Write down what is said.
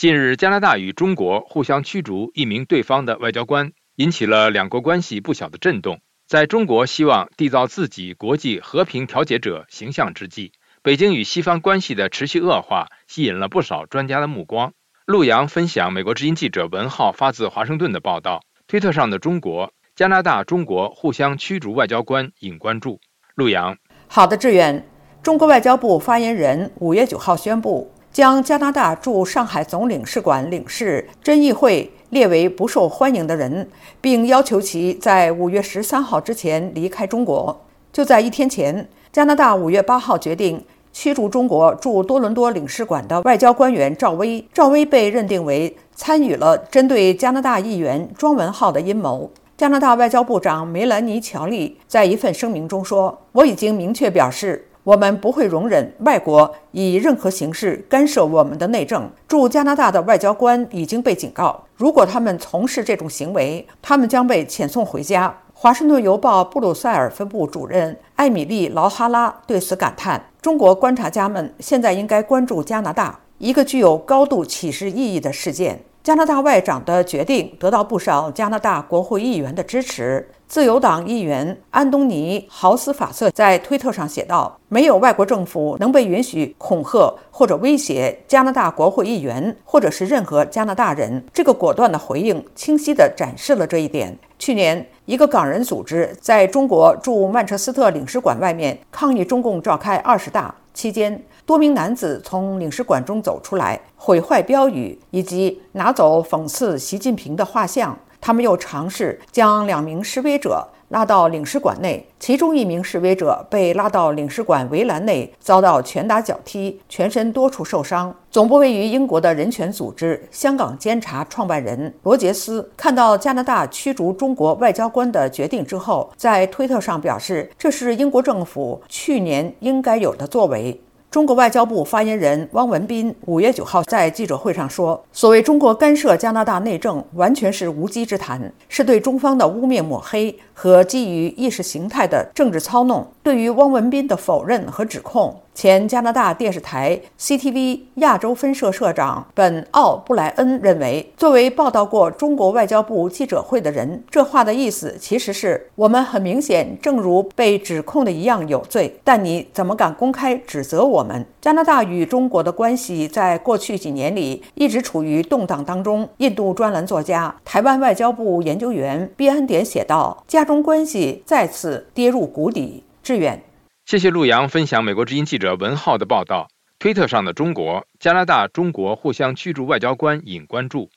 近日，加拿大与中国互相驱逐一名对方的外交官，引起了两国关系不小的震动。在中国希望缔造自己国际和平调解者形象之际，北京与西方关系的持续恶化吸引了不少专家的目光。陆洋分享美国之音记者文浩发自华盛顿的报道：推特上的中国、加拿大、中国互相驱逐外交官引关注。陆洋，好的，志远。中国外交部发言人五月九号宣布。将加拿大驻上海总领事馆领事甄议会列为不受欢迎的人，并要求其在五月十三号之前离开中国。就在一天前，加拿大五月八号决定驱逐中国驻多伦多领事馆的外交官员赵薇。赵薇被认定为参与了针对加拿大议员庄文浩的阴谋。加拿大外交部长梅兰妮·乔利在一份声明中说：“我已经明确表示。”我们不会容忍外国以任何形式干涉我们的内政。驻加拿大的外交官已经被警告，如果他们从事这种行为，他们将被遣送回家。华盛顿邮报布鲁塞尔分部主任艾米丽·劳哈拉对此感叹：“中国观察家们现在应该关注加拿大一个具有高度启示意义的事件。”加拿大外长的决定得到不少加拿大国会议员的支持。自由党议员安东尼·豪斯法瑟在推特上写道：“没有外国政府能被允许恐吓或者威胁加拿大国会议员，或者是任何加拿大人。”这个果断的回应清晰地展示了这一点。去年，一个港人组织在中国驻曼彻斯特领事馆外面抗议中共召开二十大期间。多名男子从领事馆中走出来，毁坏标语以及拿走讽刺习近平的画像。他们又尝试将两名示威者拉到领事馆内，其中一名示威者被拉到领事馆围栏内，遭到拳打脚踢，全身多处受伤。总部位于英国的人权组织“香港监察”创办人罗杰斯看到加拿大驱逐中国外交官的决定之后，在推特上表示：“这是英国政府去年应该有的作为。”中国外交部发言人汪文斌五月九号在记者会上说：“所谓中国干涉加拿大内政，完全是无稽之谈，是对中方的污蔑抹黑和基于意识形态的政治操弄。”对于汪文斌的否认和指控。前加拿大电视台 CTV 亚洲分社社长本·奥布莱恩认为，作为报道过中国外交部记者会的人，这话的意思其实是我们很明显，正如被指控的一样有罪。但你怎么敢公开指责我们？加拿大与中国的关系在过去几年里一直处于动荡当中。印度专栏作家、台湾外交部研究员毕恩典写道：“加中关系再次跌入谷底。”致远。谢谢陆洋分享美国之音记者文浩的报道。推特上的中国、加拿大、中国互相驱逐外交官引关注。